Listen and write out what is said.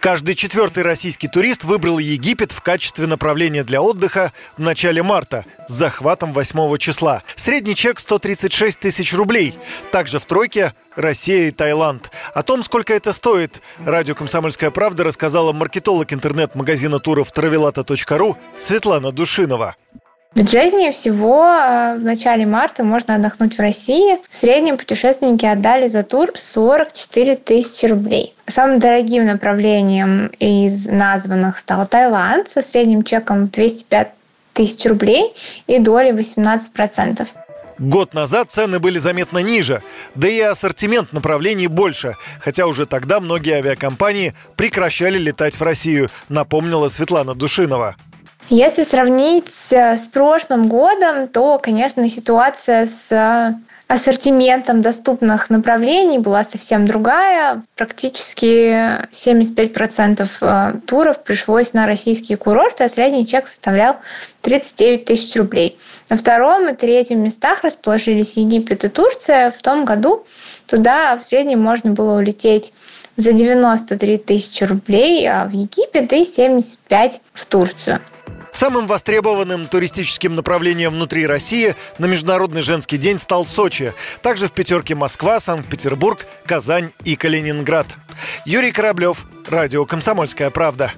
Каждый четвертый российский турист выбрал Египет в качестве направления для отдыха в начале марта с захватом 8 числа. Средний чек 136 тысяч рублей. Также в тройке Россия и Таиланд. О том, сколько это стоит, радио «Комсомольская правда» рассказала маркетолог интернет-магазина туров travelata.ru Светлана Душинова. Бюджетнее всего э, в начале марта можно отдохнуть в России. В среднем путешественники отдали за тур 44 тысячи рублей. Самым дорогим направлением из названных стал Таиланд со средним чеком 205 тысяч рублей и долей 18%. Год назад цены были заметно ниже, да и ассортимент направлений больше, хотя уже тогда многие авиакомпании прекращали летать в Россию, напомнила Светлана Душинова. Если сравнить с прошлым годом, то, конечно, ситуация с ассортиментом доступных направлений была совсем другая. Практически 75% э, туров пришлось на российские курорты, а средний чек составлял 39 тысяч рублей. На втором и третьем местах расположились Египет и Турция. В том году туда в среднем можно было улететь за 93 тысячи рублей а в Египет и 75 в Турцию. Самым востребованным туристическим направлением внутри России на Международный женский день стал Сочи. Также в пятерке Москва, Санкт-Петербург, Казань и Калининград. Юрий Кораблев, Радио «Комсомольская правда».